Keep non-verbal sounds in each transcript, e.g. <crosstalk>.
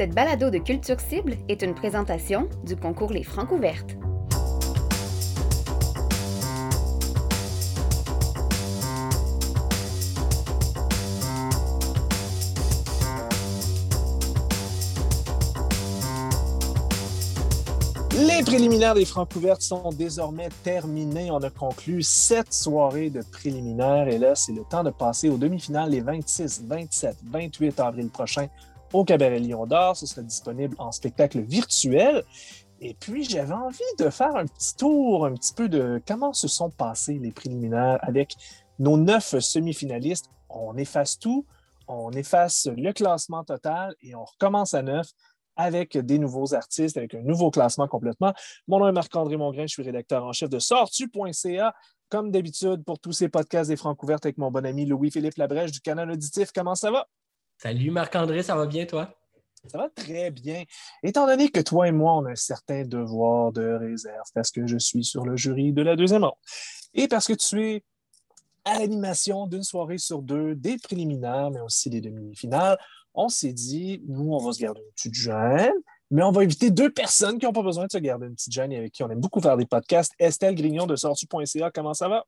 Cette balado de culture cible est une présentation du concours Les Francs ouvertes. Les préliminaires des francs ouvertes sont désormais terminés. On a conclu sept soirées de préliminaires et là, c'est le temps de passer aux demi-finales les 26, 27, 28 avril prochain au Cabaret Lion d'Or. Ce sera disponible en spectacle virtuel. Et puis, j'avais envie de faire un petit tour, un petit peu de comment se sont passés les préliminaires avec nos neuf semi-finalistes. On efface tout, on efface le classement total et on recommence à neuf avec des nouveaux artistes, avec un nouveau classement complètement. Mon nom est Marc-André Mongrain, je suis rédacteur en chef de sortu.ca. Comme d'habitude, pour tous ces podcasts des Francs ouvertes avec mon bon ami Louis-Philippe Labrèche du canal auditif. Comment ça va? Salut Marc-André, ça va bien toi? Ça va très bien. Étant donné que toi et moi, on a un certain devoir de réserve parce que je suis sur le jury de la deuxième ronde et parce que tu es à l'animation d'une soirée sur deux, des préliminaires, mais aussi des demi-finales, on s'est dit, nous, on va se garder une petite gêne, mais on va éviter deux personnes qui n'ont pas besoin de se garder une petite gêne et avec qui on aime beaucoup faire des podcasts. Estelle Grignon de sortu.ca, comment ça va?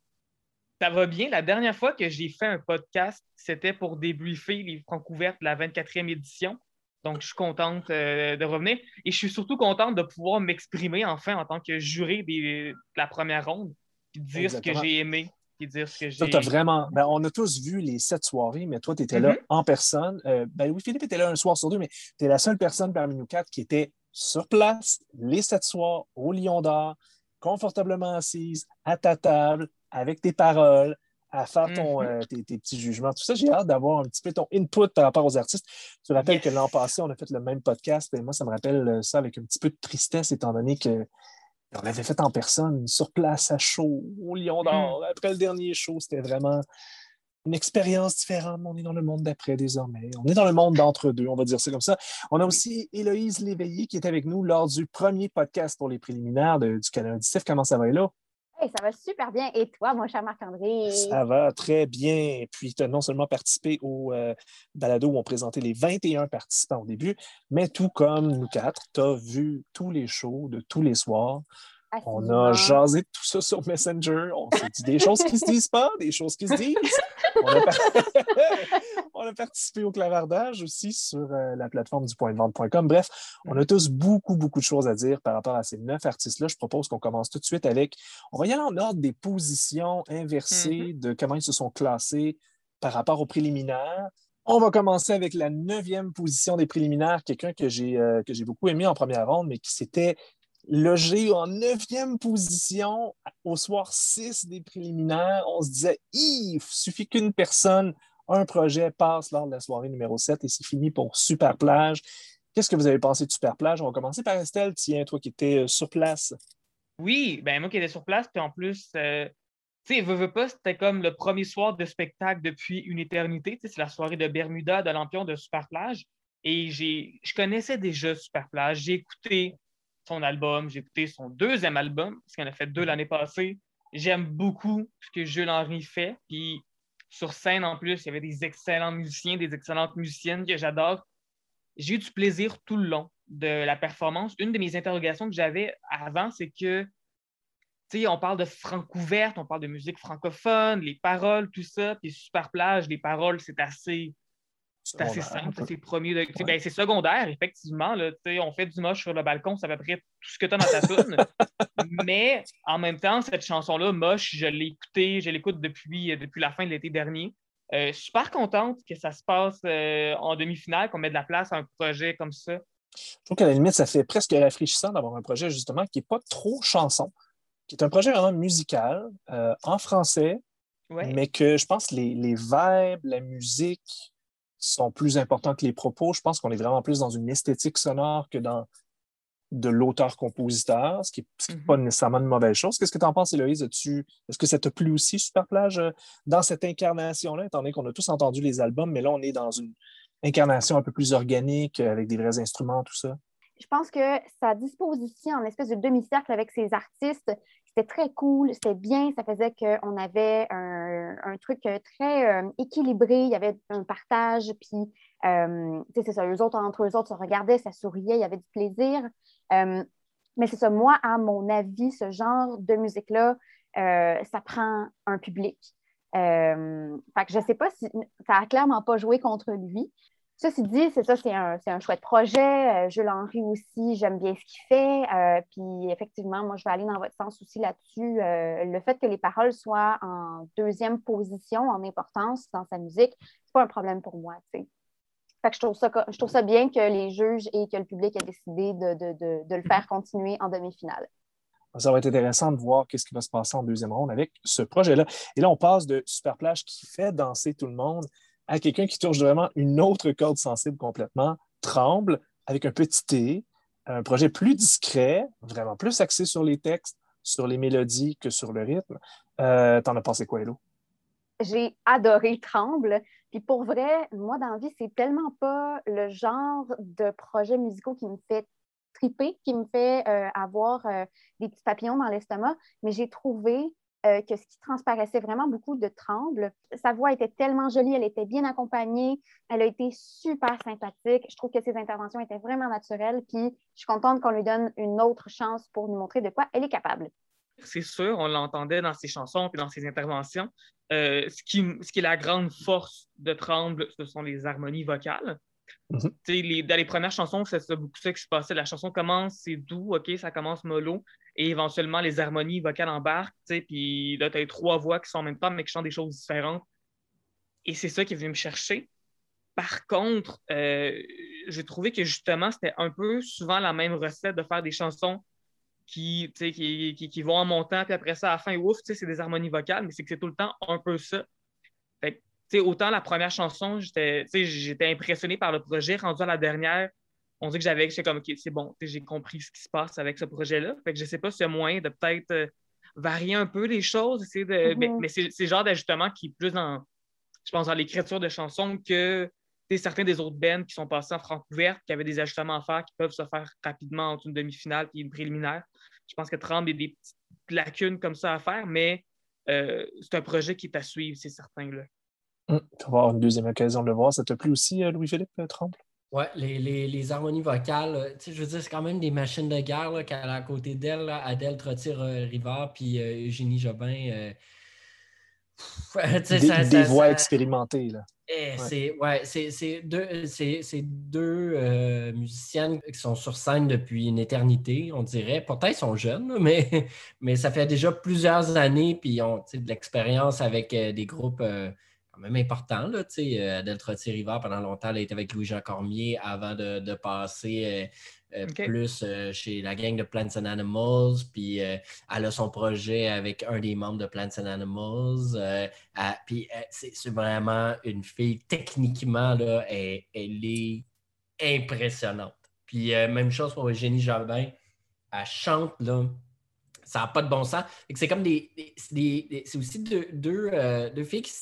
Ça va bien. La dernière fois que j'ai fait un podcast, c'était pour débriefer les francs ouvertes de la 24e édition. Donc, je suis contente euh, de revenir et je suis surtout contente de pouvoir m'exprimer enfin en tant que juré de la première ronde et dire ce que j'ai aimé dire ce que j'ai. vraiment. Ben, on a tous vu les sept soirées, mais toi, tu étais là mm-hmm. en personne. Euh, ben, Louis-Philippe était là un soir sur deux, mais tu es la seule personne parmi nous quatre qui était sur place les sept soirs au Lion d'Or, confortablement assise, à ta table, avec tes paroles, à faire ton, mm-hmm. euh, tes, petits jugements. Tout ça, j'ai hâte d'avoir un petit peu ton input par rapport aux artistes. Tu te rappelles que l'an passé, on a fait le même podcast, et moi, ça me rappelle euh, ça avec un petit peu de tristesse, étant donné que on l'avait fait en personne, sur place, à chaud, au Lion d'Or. Mm. Après le dernier show, c'était vraiment une expérience différente. On est dans le monde d'après désormais. On est dans le monde d'entre-deux, on va dire ça comme ça. On a aussi Héloïse Léveillé qui est avec nous lors du premier podcast pour les préliminaires du Canada auditif. Comment ça va, Hélo? ça va super bien. Et toi, mon cher Marc-André? Ça va très bien. Puis, tu as non seulement participé au euh, balado où on présentait les 21 participants au début, mais tout comme nous quatre, tu as vu tous les shows de tous les soirs. On a jasé tout ça sur Messenger. On s'est dit des choses qui ne se disent pas, des choses qui se disent. <laughs> On a, participé au clavardage aussi sur euh, la plateforme du point de vente.com. Bref, on a tous beaucoup, beaucoup de choses à dire par rapport à ces neuf artistes-là. Je propose qu'on commence tout de suite avec. On va y aller en ordre des positions inversées mm-hmm. de comment ils se sont classés par rapport aux préliminaires. On va commencer avec la neuvième position des préliminaires, quelqu'un que j'ai euh, que j'ai beaucoup aimé en première ronde, mais qui s'était logé en neuvième position au soir 6 des préliminaires. On se disait, il suffit qu'une personne, un projet passe lors de la soirée numéro 7 et c'est fini pour Super Plage. Qu'est-ce que vous avez pensé de Super Plage? On va commencer par Estelle. Tiens, toi qui étais euh, sur place. Oui, ben moi qui étais sur place, puis en plus, euh, tu sais, veux, veux pas, c'était comme le premier soir de spectacle depuis une éternité. C'est la soirée de Bermuda, de Lampion, de Super Plage. Et je connaissais déjà Super Plage. J'ai écouté son album, j'ai écouté son deuxième album, parce qu'il en a fait deux l'année passée. J'aime beaucoup ce que Jules Henry fait. Puis sur scène, en plus, il y avait des excellents musiciens, des excellentes musiciennes que j'adore. J'ai eu du plaisir tout le long de la performance. Une de mes interrogations que j'avais avant, c'est que, tu sais, on parle de francouverte, on parle de musique francophone, les paroles, tout ça, puis super plage, les paroles, c'est assez c'est assez simple, c'est premier ben, c'est secondaire, effectivement. Là, on fait du moche sur le balcon, c'est à peu près tout ce que tu as dans ta tune. <laughs> Mais en même temps, cette chanson-là, Moche, je l'ai écoutée, je l'écoute depuis, depuis la fin de l'été dernier. Euh, super contente que ça se passe euh, en demi-finale, qu'on met de la place à un projet comme ça. Je trouve qu'à la limite, ça fait presque rafraîchissant d'avoir un projet justement qui n'est pas trop chanson, qui est un projet vraiment musical, euh, en français, mais que je pense les, les vibes, la musique, sont plus importants que les propos. Je pense qu'on est vraiment plus dans une esthétique sonore que dans de l'auteur-compositeur, ce qui n'est pas mhm. nécessairement une mauvaise chose. Qu'est-ce que tu en penses, Héloïse? Est-ce que ça t'a plu aussi, Superplage, euh, dans cette incarnation-là, étant donné qu'on a tous entendu les albums, mais là, on est dans une incarnation un peu plus organique, euh, avec des vrais instruments, tout ça? Je pense que sa disposition en espèce de demi-cercle avec ses artistes, c'était très cool, c'était bien, ça faisait qu'on avait un, truc très équilibré, il y avait un partage, puis c'est ça, eux autres, entre eux autres, se regardaient, ça souriait, il y avait du plaisir. mais c'est ça, moi, à mon avis, ce genre de musique-là, ça prend un public. Euh, fait que je ne sais pas si ça n'a clairement pas joué contre lui. Ceci dit, c'est ça, c'est un, un, chouette projet. Euh, Jules Henry aussi, j'aime bien ce qu'il fait. Euh, puis effectivement, moi, je vais aller dans votre sens aussi là-dessus. le fait que les paroles soient en deuxième position en importance dans sa musique, c'est pas un problème pour moi. Fait que je trouve, ça, je trouve ça bien que les juges et que le public aient décidé de, de, de le faire continuer en demi-finale. Ça va être intéressant de voir ce qui va se passer en deuxième ronde avec ce projet-là. Et là, on passe de Superplage qui fait danser tout le monde à quelqu'un qui touche vraiment une autre corde sensible complètement, Tremble, avec un petit T, un projet plus discret, vraiment plus axé sur les textes, sur les mélodies que sur le rythme. Euh, T'en as pensé quoi, Hello? J'ai adoré Tremble. Puis pour vrai, moi, dans la vie, c'est tellement pas le genre de projet musicaux qui me fait qui me fait euh, avoir euh, des petits papillons dans l'estomac, mais j'ai trouvé euh, que ce qui transparaissait vraiment beaucoup de tremble. Sa voix était tellement jolie, elle était bien accompagnée, elle a été super sympathique. Je trouve que ses interventions étaient vraiment naturelles, puis je suis contente qu'on lui donne une autre chance pour nous montrer de quoi elle est capable. C'est sûr, on l'entendait dans ses chansons et dans ses interventions. ce, qui, ce qui est la grande force de Tremble, ce sont les harmonies vocales. Mhm. dans les premières chansons, c'est beaucoup ça qui se passait. La chanson commence, c'est doux, OK, ça commence mollo, et éventuellement, les harmonies vocales embarquent, puis là, tu as trois voix qui sont en même temps, mais qui chantent des choses différentes. Et c'est ça qui est venu me chercher. Par contre, euh, j'ai trouvé que justement, c'était un peu souvent la même recette de faire des chansons qui, qui, qui, vont en montant, puis après ça, à la fin, ouf, c'est des harmonies vocales, mais c'est que c'est tout le temps un peu ça. Fait autant la première chanson, j'étais impressionné par le projet. Rendu à la dernière, on dit que j'avais, c'est comme, OK, c'est bon, j'ai compris ce qui se passe avec ce projet-là. Fait que je sais pas si y a moyen de peut-être euh, varier un peu les choses, de, mm-hmm. mais, c'est le genre d'ajustement qui est plus dans, je pense, dans l'écriture de chansons que certains des autres bands qui sont passés en franc ouverte, qui avaient des ajustements à faire, qui peuvent se faire rapidement entre une demi-finale et une préliminaire. Je pense que Trump a des petites lacunes comme ça à faire, mais euh, c'est un projet qui est à suivre, c'est certain. Là. Hum, tu vas avoir une deuxième occasion de le voir. Ça te plu aussi, euh, Louis-Philippe Tremble? Oui, les, harmonies vocales, euh, je veux dire, c'est quand même des machines de guerre qu'elle a à côté d'elle, Adèle Trottier-Rivard puis Eugénie Jobin. <laughs> des, voix expérimentées. Là. Eh, c'est deux, deux musiciennes qui sont sur scène depuis une éternité, on dirait. Pourtant, ils sont jeunes, mais, <laughs> mais ça fait déjà plusieurs années, puis ils ont de l'expérience avec des groupes quand même important. Là, euh, Adèle Trottier-Rivard, pendant longtemps, elle a été avec Louis-Jean Cormier avant de, passer euh, euh, plus chez la gang de Plants and Animals. Puis elle a son projet avec un des membres de Plants and Animals. puis c'est vraiment une fille, techniquement, là, elle, est impressionnante. Puis même chose pour Eugénie Jardin. Elle chante, là ça n'a pas de bon sens. C'est comme des. c'est aussi deux, deux, deux filles qui,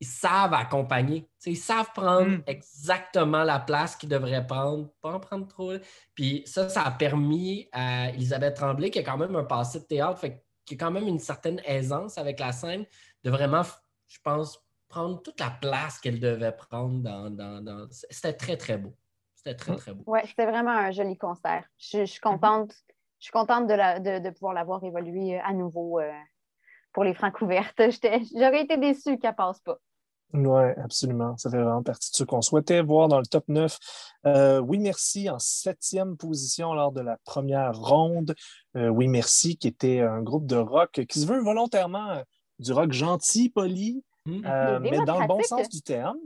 ils savent accompagner. ils savent prendre mm. exactement la place qu'ils devraient prendre, pas en prendre trop. Puis ça, ça a permis à Elisabeth Tremblay, qui a quand même un passé de théâtre, fait, qui a quand même une certaine aisance avec la scène, de vraiment, je pense, prendre toute la place qu'elle devait prendre dans. C'était très, très beau. C'était très, mm. très beau. Oui, c'était vraiment un joli concert. Je, suis contente. Je suis contente de, de, pouvoir l'avoir évolué à nouveau euh, pour les francs ouvertes. <laughs> J'aurais été déçue qu'elle passe pas. Oui, absolument. Ça fait vraiment partie de ce qu'on souhaitait voir dans le top 9. Euh, oui, merci en septième position lors de la première ronde. Euh, oui, merci, qui était un groupe de rock qui se veut volontairement euh, du rock gentil, poli, mmh. mais dans le bon sens du terme.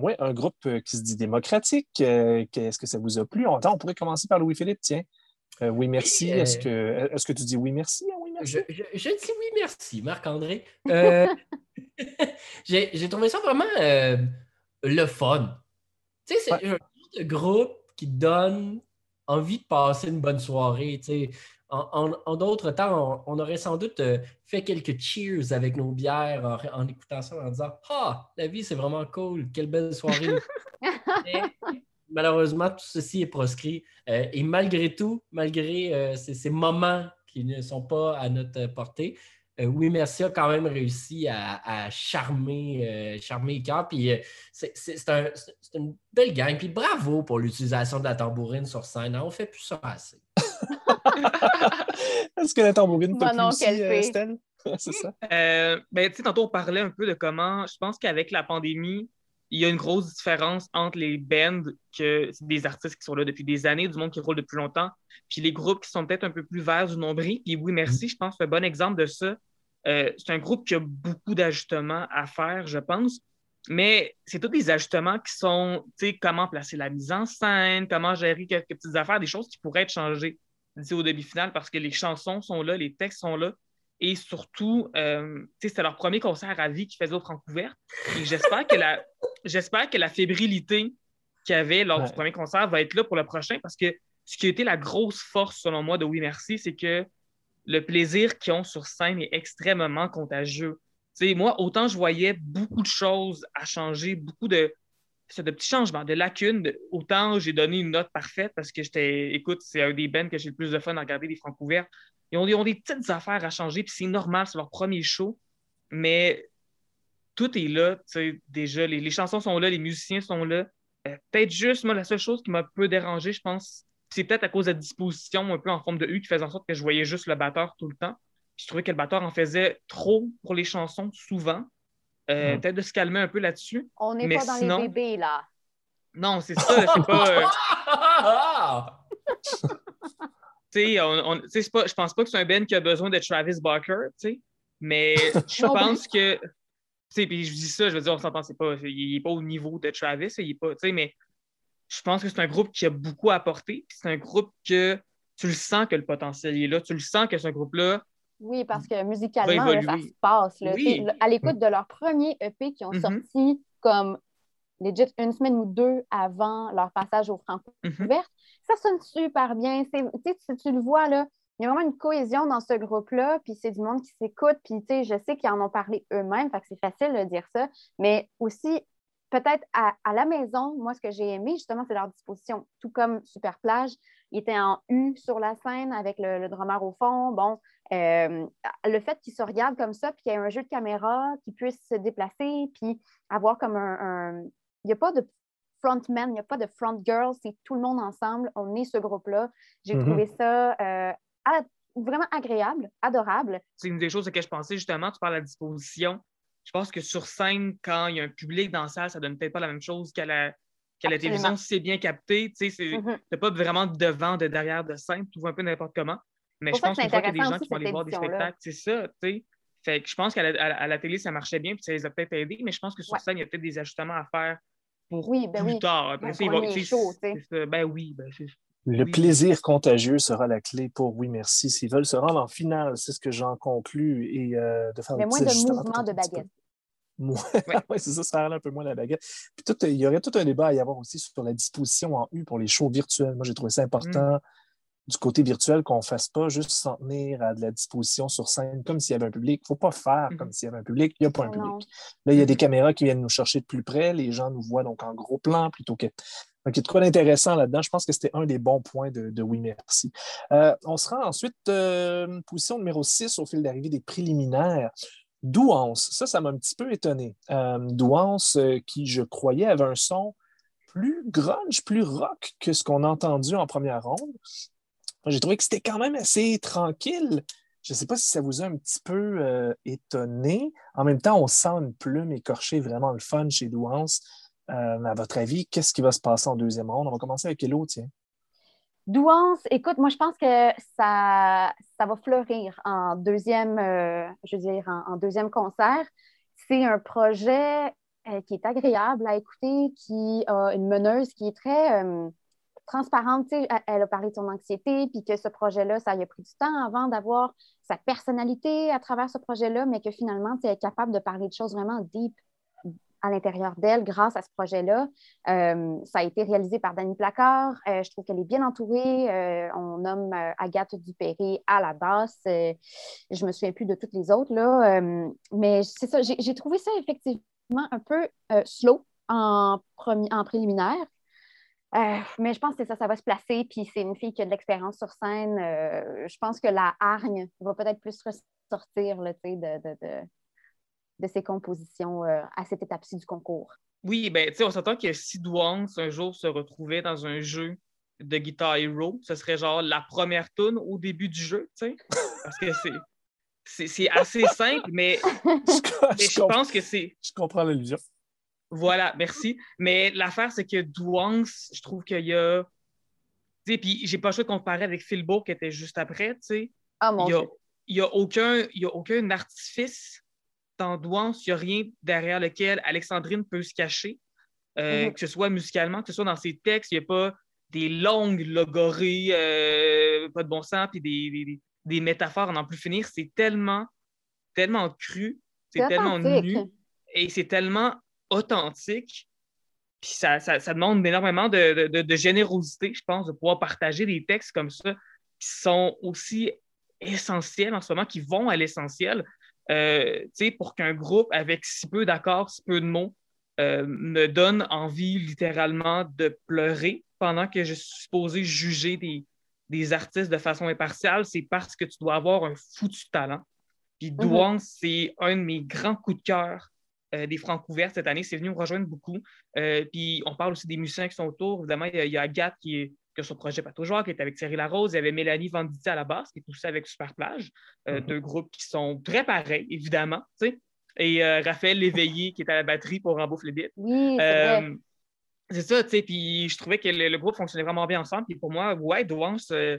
oui, un groupe qui se dit démocratique. Est-ce que ça vous a plu? on pourrait commencer par Louis-Philippe, tiens. Oui, merci. Est-ce que, est que tu dis oui, merci? Je, je, dis oui, merci, Marc-André. <laughs> Euh, <laughs> j'ai trouvé ça vraiment euh, le fun. Tu sais, c'est un genre de groupe qui donne envie de passer une bonne soirée. Tu sais. En, d'autres temps, on, aurait sans doute euh, fait quelques cheers avec nos bières en, écoutant ça, en disant Ah, la vie, c'est vraiment cool, quelle belle soirée. <laughs> malheureusement, tout ceci est proscrit. et malgré tout, malgré ces, ces moments qui ne sont pas à notre portée. oui, merci a quand même réussi à, charmer, charmer cœur. Puis c'est une belle gang. Puis bravo pour l'utilisation de la tambourine sur scène. Hein. On fait plus ça assez. <laughs> Est-ce que la tambourine peut plus aussi, <laughs> c'est ça. Euh, ben, tantôt, on parlait un peu de comment, je pense qu'avec la pandémie, il y a une grosse différence entre les bands, que des artistes qui sont là depuis des années, du monde qui roule depuis longtemps, puis les groupes qui sont peut-être un peu plus verts du nombril. Puis oui, merci, je pense c'est un bon exemple de ça. Euh, c'est un groupe qui a beaucoup d'ajustements à faire, je pense. Mais c'est tous des ajustements qui sont, tu sais, comment placer la mise en scène, comment gérer quelques petites affaires, des choses qui pourraient être changées d'ici au demi-finale parce que les chansons sont là, les textes sont là. Et surtout, euh, c'était leur premier concert à vie qu'ils faisaient au Francouverte. Et j'espère que la, <laughs> j'espère que la fébrilité qu'il y avait lors du premier concert va être là pour le prochain parce que ce qui a été la grosse force, selon moi, de Oui Merci, c'est que le plaisir qu'ils ont sur scène est extrêmement contagieux. moi, autant je voyais beaucoup de choses à changer, beaucoup de, de petits changements, de lacunes, autant j'ai donné une note parfaite parce que j'étais, écoute, c'est un des bands que j'ai le plus de fun à regarder, les francs ouverts. Ils ont, des petites affaires à changer, puis c'est normal, c'est leur premier show, mais tout est là, tu sais, déjà, les, chansons sont là, les musiciens sont là. Euh, peut-être juste, moi, la seule chose qui m'a un peu dérangé, je pense, c'est peut-être à cause de la disposition un peu en forme de U qui faisait en sorte que je voyais juste le batteur tout le temps. je trouvais que le batteur en faisait trop pour les chansons, souvent. Euh, peut-être de se calmer un peu là-dessus. On n'est pas dans les bébés, là. Non, c'est ça, c'est pas. Euh, <laughs> tu on, je pense pas que c'est un Ben qui a besoin de Travis Barker, mais je pense que. Puis je dis ça, je veux dire, on s'entend, c'est pas, il n'est pas au niveau de Travis, il est pas, mais je pense que c'est un groupe qui a beaucoup apporté. C'est un groupe que tu le sens que le potentiel est là, tu le sens que ce groupe-là oui, parce que musicalement, ça se passe. À l'écoute de leur premier EP qui ont mm-hmm. sorti comme legit une semaine ou deux avant leur passage au Franco mm-hmm. ça sonne super bien. Tu, tu le vois, là, il y a vraiment une cohésion dans ce groupe-là, puis c'est du monde qui s'écoute, puis je sais qu'ils en ont parlé eux-mêmes, fait que c'est facile de dire ça, mais aussi peut-être à, la maison, moi, ce que j'ai aimé, justement, c'est leur disposition. Tout comme Super Plage, il était en U sur la scène avec le, le drummer au fond. Bon, euh, le fait qu'ils se regardent comme ça, puis qu'il y ait un jeu de caméra, qu'ils puissent se déplacer, puis avoir comme un. Il n'y a pas de frontman, il n'y a pas de front girl, c'est tout le monde ensemble. On est ce groupe-là. J'ai mm-hmm. trouvé ça euh, vraiment agréable, adorable. C'est une des choses que je pensais justement, tu parles de la disposition. Je pense que sur scène, quand il y a un public dans la salle, ça donne peut-être pas la même chose qu'à la, la télévision si c'est bien capté. Tu n'as mm-hmm. pas vraiment de devant, de derrière, de scène, tu vois un peu n'importe comment. Mais je pense qu'il y a des gens qui vont aller voir des spectacles, c'est ça, tu sais. Fait que je pense qu'à la, télé, ça marchait bien, puis ça les a peut-être aidés, mais je pense que sur scène, il y a peut-être des ajustements à faire pour oui, ben plus tard. Ben, ben oui, ben le plaisir contagieux sera la clé pour Oui Merci. S'ils veulent se rendre en finale, c'est ce que j'en conclus. Et euh, de faire Mais moins de mouvements de baguette. Oui, <laughs> c'est ça, ça un peu moins la baguette. Puis tout, il y aurait tout un débat à y avoir aussi sur la disposition en U pour les shows virtuels. Moi, j'ai trouvé ça important. Mm du côté virtuel qu'on ne fasse pas juste s'en tenir à de la disposition sur scène comme s'il y avait un public. Il ne faut pas faire comme mhm. s'il y avait un public. Il n'y a pas un public. Là, il y a des mhm. caméras qui viennent nous chercher de plus près. Les gens nous voient donc en gros plan plutôt que. Donc, il y a de quoi d'intéressant là-dedans. Je pense que c'était un des bons points de, Oui, merci. Euh, on sera ensuite euh, position numéro 6 au fil d'arrivée des préliminaires. Douance, ça, ça m'a un petit peu étonné. Euh, Douance, euh, qui, je croyais, avait un son plus grunge, plus rock que ce qu'on a entendu en première ronde j'ai trouvé que c'était quand même assez tranquille. Je ne sais pas si ça vous a un petit peu euh, étonné. En même temps, on sent une plume écorchée, vraiment le fun chez Douance. À votre avis, qu'est-ce qui va se passer en deuxième ronde? On va commencer avec Hello, tiens. Douance, écoute, moi je pense que ça, va fleurir en deuxième, euh, je veux dire, en, deuxième concert. C'est un projet qui est agréable à écouter, qui a une meneuse qui est très transparente. Elle a parlé de son anxiété, puis que ce projet-là, ça y a pris du temps avant d'avoir sa personnalité à travers ce projet-là, mais que finalement, elle est capable de parler de choses vraiment deep à l'intérieur d'elle grâce à ce projet-là. Euh, ça a été réalisé par Dany Placard. Euh, je trouve qu'elle est bien entourée. Euh, on nomme Agathe Dupéré à la basse. je me souviens plus de toutes les autres, là. mais c'est ça, j'ai trouvé ça effectivement un peu slow en, en préliminaire. Mais je pense que ça, ça va se placer. Puis c'est une fille qui a de l'expérience sur scène. Je pense que la hargne va peut-être plus ressortir de, de, de, ses compositions euh, à cette étape-ci du concours? Oui, ben, on s'entend que si Douance un jour se retrouvait dans un jeu de Guitar Hero, ce serait genre la première tune au début du jeu, tu sais? Parce que c'est. C'est assez simple, mais, <laughs> je, je pense que c'est. Je comprends l'illusion. Voilà, merci. Mais l'affaire, c'est que Douance, je trouve qu'il y a. Tu sais, puis j'ai pas le choix de comparer avec Philbo qui était juste après, tu sais. Ah, mon il n'y a, aucun, il y a aucun artifice dans Douance, il n'y a rien derrière lequel Alexandrine peut se cacher, euh, mm-hmm. que ce soit musicalement, que ce soit dans ses textes, il n'y a pas des longues logorées, euh, pas de bon sens, puis des, des, métaphores à n'en plus finir. C'est tellement, tellement cru, c'est tellement nu, et c'est tellement authentique. Puis ça, ça, demande énormément de, de, générosité, je pense, de pouvoir partager des textes comme ça qui sont aussi essentiels en ce moment, qui vont à l'essentiel. Euh, pour qu'un groupe avec si peu d'accords, si peu de mots, euh, me donne envie littéralement de pleurer pendant que je suis supposé juger des, des artistes de façon impartiale, c'est parce que tu dois avoir un foutu talent. Puis mm-hmm. Douane, c'est un de mes grands coups de cœur euh, des francs ouverts cette année. C'est venu me rejoindre beaucoup. Euh, puis on parle aussi des musiciens qui sont autour. Évidemment, il y a, Agathe qui, est, qui a son projet Pataugeois, qui est avec Thierry Larose. Il y avait Mélanie Venditti à la basse, qui est aussi avec Superplage. Euh, mm-hmm. Deux groupes qui sont très pareils, évidemment. Et Raphaël Léveillé, qui est à la batterie pour Rambo Flébit. Oui, c'est ça, tu sais. Puis je trouvais que le, groupe fonctionnait vraiment bien ensemble. Puis pour moi, ouais, Douance, je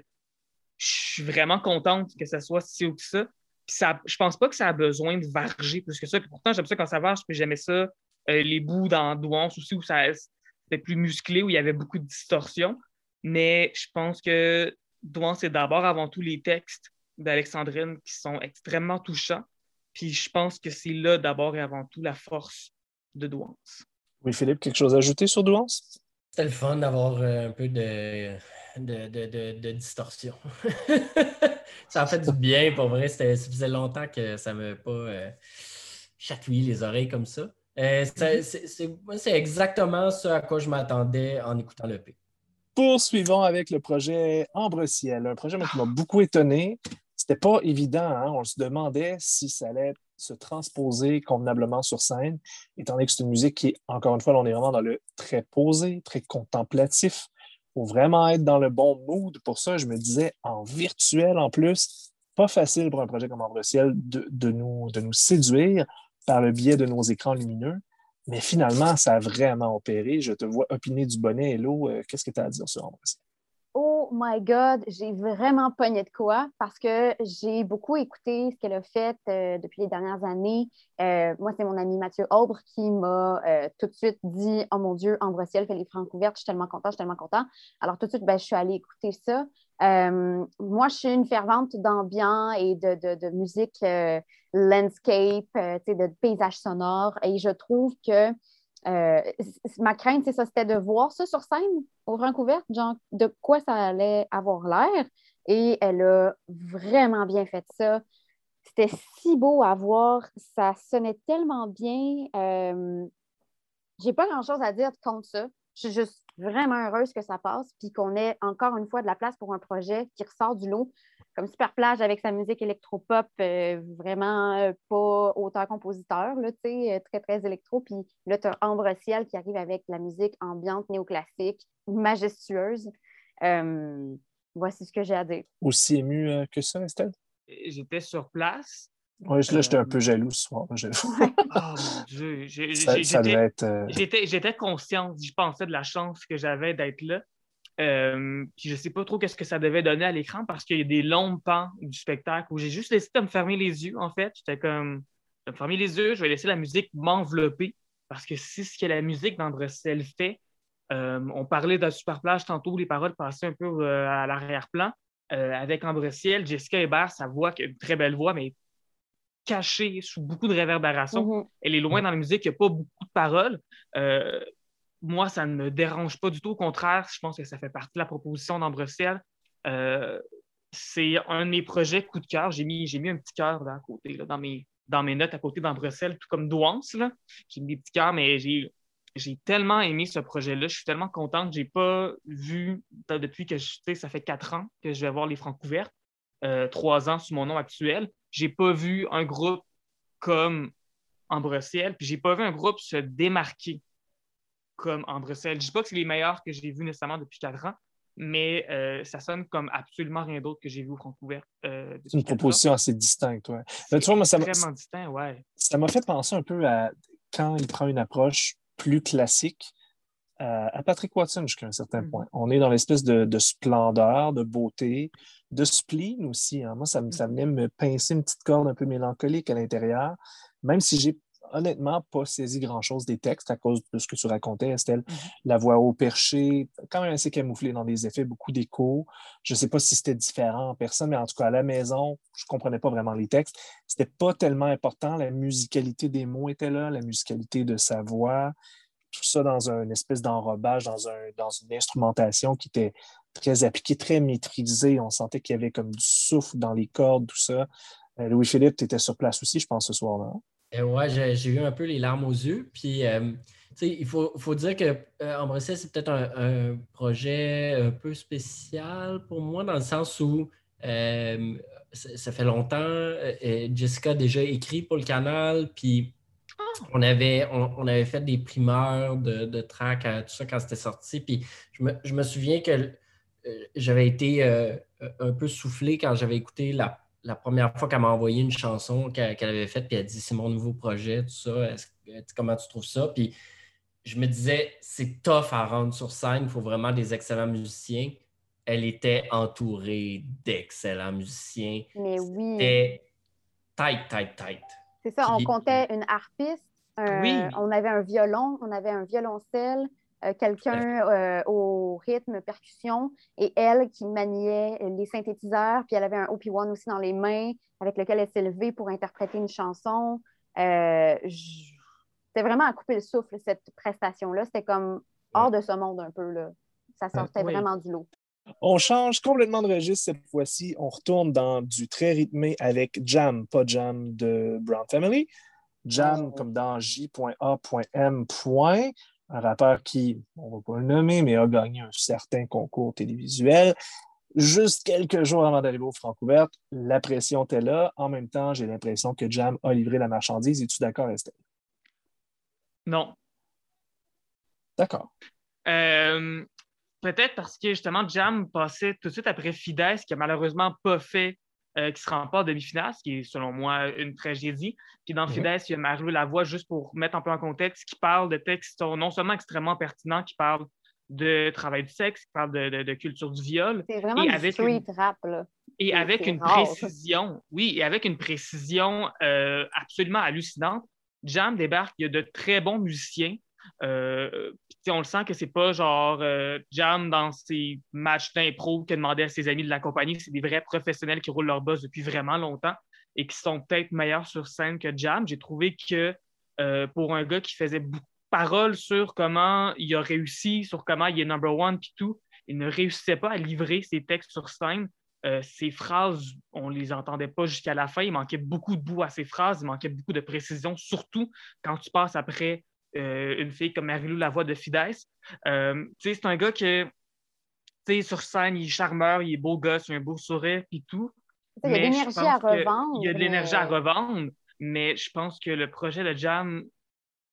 suis vraiment contente que ça soit si haut que ça ça, je pense pas que ça a besoin de varger plus que ça. pourtant, j'aime ça quand ça varge, puis j'aimais ça, euh, les bouts dans Douance aussi, où ça c'était plus musclé, où il y avait beaucoup de distorsion. Mais je pense que Douance, c'est d'abord avant tout les textes d'Alexandrine qui sont extrêmement touchants. Puis je pense que c'est là d'abord et avant tout la force de Douance. Oui, Philippe, quelque chose à ajouter sur Douance? C'était le fun d'avoir euh, un peu de, de, distorsion. <laughs> ça a fait du bien, pour vrai. Ça faisait longtemps que ça ne m'a pas euh, chatouillé les oreilles comme ça. Euh, mm-hmm. c'est exactement ce à quoi je m'attendais en écoutant le P. Poursuivons avec le projet Ambre Ciel, un projet qui m'a beaucoup étonné. C'était pas évident, hein. on se demandait si ça allait se transposer convenablement sur scène, étant donné que c'est une musique qui, encore une fois, on est vraiment dans le très posé, très contemplatif faut vraiment être dans le bon mood. Pour ça, je me disais, en virtuel en plus, pas facile pour un projet comme Ambre Ciel de, nous, de nous séduire par le biais de nos écrans lumineux. Mais finalement, ça a vraiment opéré. Je te vois opiner du bonnet. Hello, euh, qu'est-ce que tu as à dire sur Ciel? Oh my God, j'ai vraiment pogné de quoi parce que j'ai beaucoup écouté ce qu'elle a fait euh, depuis les dernières années. Euh, moi, c'est mon ami Mathieu Aubre qui m'a tout de suite dit Oh mon Dieu, Ambre fait les francs ouvertes, je suis tellement content, je suis tellement content. Alors, tout de suite, ben, je suis allée écouter ça. Moi, je suis une fervente d'ambiance et de, de, musique landscape, de paysage sonore et je trouve que euh, ma crainte, c'est ça, c'était de voir ça sur scène au Francouverte, genre de quoi ça allait avoir l'air. Et elle a vraiment bien fait ça. C'était si beau à voir, ça sonnait tellement bien. Euh, j'ai pas grand-chose à dire contre ça. Je suis juste vraiment heureuse que ça passe, puis qu'on ait encore une fois de la place pour un projet qui ressort du lot comme Super Plage avec sa musique électropop, euh, vraiment euh, pas auteur-compositeur, euh, très, très électro. Puis là, tu as Ambre Ciel qui arrive avec la musique ambiante néoclassique, majestueuse. voici ce que j'ai à dire. Aussi ému que ça, Estelle? J'étais sur place. Oui, là, j'étais un peu jaloux ce soir. oh <laughs> mon Dieu! J'étais consciente, je pensais de la chance que j'avais d'être là. Euh, puis je sais pas trop qu'est-ce que ça devait donner à l'écran parce qu'il y a des longs pans du spectacle où j'ai juste décidé de me fermer les yeux, en fait. J'étais comme, je vais me fermer les yeux, je vais laisser la musique m'envelopper parce que c'est ce que la musique d'Andrecel fait. Euh, on parlait de Super Plage tantôt, où les paroles passaient un peu euh, à l'arrière-plan. avec Ambre Ciel, Jessica Hébert, sa voix, qui a une très belle voix, mais cachée sous beaucoup de réverbération. Mm-hmm. Elle est loin dans la musique, il n'y a pas beaucoup de paroles moi, ça ne me dérange pas du tout. Au contraire, je pense que ça fait partie de la proposition d'Ambre euh, c'est un de mes projets coup de cœur. J'ai mis, mis un petit cœur à côté, dans, mes, dans mes notes à côté d'Ambre tout comme Douance. J'ai mis des petits cœurs, mais j'ai, j'ai tellement aimé ce projet-là. Je suis tellement content que j'ai pas vu depuis que je, ça fait quatre ans que je vais voir les Francs couverts, euh, trois ans sous mon nom actuel. J'ai pas vu un groupe comme Ambre Ciel, puis j'ai pas vu un groupe se démarquer comme Ambre Ciel. Je dis pas que c'est les meilleurs que j'ai vus nécessairement depuis quatre ans, mais euh, ça sonne comme absolument rien d'autre que j'ai vu au Francouvert. Euh, c'est une proposition assez distincte, ouais. C'est vraiment distinct, ouais. Ça m'a fait penser un peu à quand il prend une approche plus classique euh, à Patrick Watson jusqu'à un certain mm. point. On est dans l'espèce de, splendeur, de beauté, de spleen aussi. Hein. Moi, ça, ça venait me pincer une petite corde un peu mélancolique à l'intérieur, même si j'ai honnêtement pas saisi grand-chose des textes à cause de ce que tu racontais, Estelle. Mm-hmm. La voix au perché, quand même assez camouflée dans des effets, beaucoup d'écho. Je ne sais pas si c'était différent en personne, mais en tout cas, à la maison, je ne comprenais pas vraiment les textes. C'était pas tellement important. La musicalité des mots était là, la musicalité de sa voix, tout ça dans une espèce d'enrobage, dans, un, dans une instrumentation qui était très appliquée, très maîtrisée. On sentait qu'il y avait comme du souffle dans les cordes, tout ça. Euh, Louis-Philippe, tu étais sur place aussi, je pense, ce soir-là. Euh, ouais, j'ai eu un peu les larmes aux yeux. Puis, euh, il faut, faut, dire que euh, c'est peut-être un, projet un peu spécial pour moi, dans le sens où ça, fait longtemps. Jessica a déjà écrit pour le canal, puis on avait, on, avait fait des primeurs de, de track, tout ça quand c'était sorti. Puis, je me, je me souviens que j'avais été un peu soufflé quand j'avais écouté la la première fois qu'elle m'a envoyé une chanson qu'elle avait faite, puis elle dit c'est mon nouveau projet, tout ça, comment tu trouves ça? Puis je me disais, c'est tough à rendre sur scène, il faut vraiment des excellents musiciens. Elle était entourée d'excellents musiciens. Mais oui. C'était tight, tight, tight. C'est ça, on comptait une harpiste, on avait un violon, on avait un violoncelle, euh, quelqu'un euh, au rythme, percussion, et elle qui maniait les synthétiseurs, puis elle avait un OP1 aussi dans les mains, avec lequel elle s'est levée pour interpréter une chanson. Euh, c'était vraiment à couper le souffle, cette prestation-là. C'était comme hors de ce monde un peu. Là. Ça sortait vraiment du lot. On change complètement de registre cette fois-ci. On retourne dans du très rythmé avec Jam, pas Jam de Brown Family. Jam oh. comme dans J.A.M un rappeur qui, on ne va pas le nommer, mais a gagné un certain concours télévisuel. Juste quelques jours avant d'arriver au Francouverte, la pression était là. En même temps, j'ai l'impression que Jam a livré la marchandise. Es-tu d'accord, Estelle? Non. D'accord. Euh, peut-être parce que justement, Jam passait tout de suite après Fides, qui n'a malheureusement pas fait euh, qui se rend pas en demi-finale, ce qui est selon moi une tragédie. Puis dans Fidesz, il y a Marie Lavoie, juste pour mettre un peu en contexte, qui parle de textes qui sont non seulement extrêmement pertinents, qui parlent de travail du sexe, qui parlent de, culture du viol. C'est vraiment et avec street une, rap, là. Et avec une précision, oui, et avec une précision euh, absolument hallucinante. Jam débarque, il y a de très bons musiciens. Euh, on le sent que c'est pas genre euh, Jam dans ses matchs d'impro a demandé à ses amis de l'accompagner. C'est des vrais professionnels qui roulent leur boss depuis vraiment longtemps et qui sont peut-être meilleurs sur scène que Jam. J'ai trouvé que euh, pour un gars qui faisait beaucoup de paroles sur comment il a réussi, sur comment il est number one, puis tout, il ne réussissait pas à livrer ses textes sur scène. ses phrases, on ne les entendait pas jusqu'à la fin. Il manquait beaucoup de bout à ses phrases, il manquait beaucoup de précision, surtout quand tu passes après euh, une fille comme Marilou Lavoie de Fides. Euh, c'est un gars qui, sur scène, il est charmeur, il est beau gosse, il a un beau sourire, puis tout. Il y a de l'énergie à revendre. Il y a de l'énergie à revendre, mais je pense que le projet de Jam,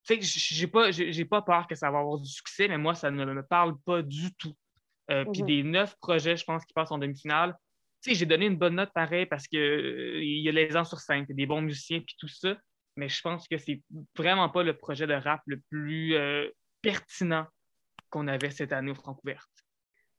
tu sais, j'ai pas, pas peur que ça va avoir du succès, mais moi, ça ne me parle pas du tout. Euh, puis mhm. des neuf projets, je pense, qui passent en demi-finale, tu sais, j'ai donné une bonne note pareil parce qu'il y a les gens sur scène, des bons musiciens, puis tout ça mais je pense que c'est vraiment pas le projet de rap le plus euh, pertinent qu'on avait cette année au Francouverte.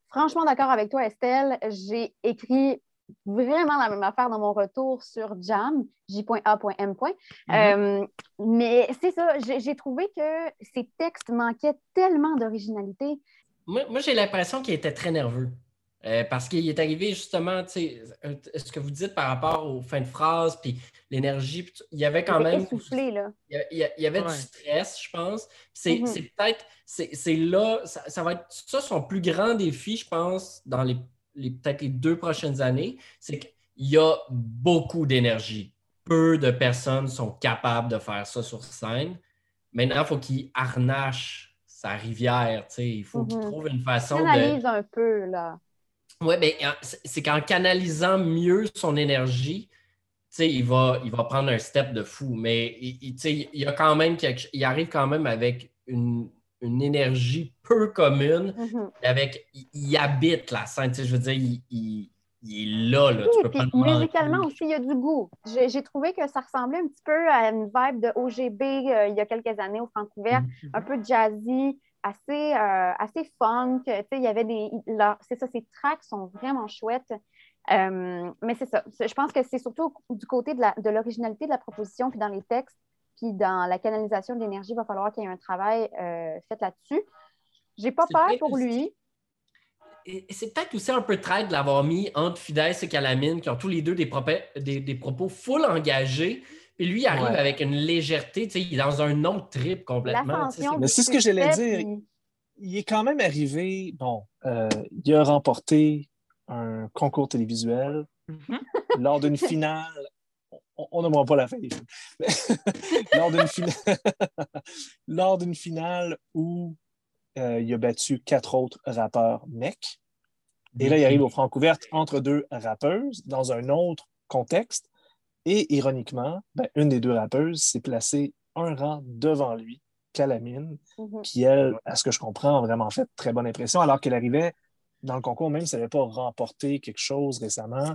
Franchement, d'accord avec toi, Estelle. J'ai écrit vraiment la même affaire dans mon retour sur Jam, J.A.M. Mm-hmm. Euh, mais c'est ça, j'ai trouvé que ces textes manquaient tellement d'originalité. Moi, j'ai l'impression qu'il était très nerveux. Euh, parce qu'il est arrivé justement, tu sais, ce que vous dites par rapport aux fins de phrase, puis l'énergie, il y avait quand même. Essoufflé, là. Il y, avait du stress, je pense. C'est mm-hmm. peut-être, c'est là, ça, va être ça son plus grand défi, je pense, dans les, peut-être les deux prochaines années, c'est qu'il y a beaucoup d'énergie. Peu de personnes sont capables de faire ça sur scène. Maintenant, il faut qu'il harnache sa rivière. Il faut qu'il Mhm. trouve une façon de. Analyse un peu, là. Oui, mais euh, c'est qu'en canalisant mieux son énergie, il va, il va prendre un step de fou. Mais il, il- a quand même quelque il arrive quand même avec une, une énergie peu commune. Mhm. Avec, il, habite la scène. Je veux dire, il, il- il est là. là tu Oui, peux puis pas le manquer. musicalement aussi, il y a du goût. J'ai trouvé que ça ressemblait un petit peu à une vibe de OGB euh, il y a quelques années au Francouvert, Mhm. un peu jazzy, assez, euh, assez funk. Il y avait des. C'est ça, ces tracks sont vraiment chouettes. Euh, mais c'est ça. Je pense que c'est surtout du côté de la- de l'originalité de la proposition, puis dans les textes, puis dans la canalisation de l'énergie, il va falloir qu'il y ait un travail euh, fait là-dessus. J'ai pas peur pour lui. C'est peut-être aussi un peu traite de l'avoir mis entre Fidesz et Calamine, qui ont tous les deux des, propos, des, des propos full engagés. Puis lui, il arrive Ouais. avec une légèreté, tu sais, il est dans un autre trip complètement. Mais c'est ce que j'allais dire. puis- Il est quand même arrivé, bon, euh, il a remporté un concours télévisuel Mhm. lors d'une finale. On, on n'aimera pas la fin des films. Mais lors d'une finale, <laughs> lors d'une finale où euh, il a battu quatre autres rappeurs mecs. Et là, il arrive au Francouverte entre deux rappeuses dans un autre contexte. Et ironiquement, ben, une des deux rappeuses s'est placée un rang devant lui, Calamine, Mhm. qui, elle, à ce que je comprends, a vraiment fait très bonne impression, alors qu'elle arrivait dans le concours, même si elle n'avait pas remporté quelque chose récemment,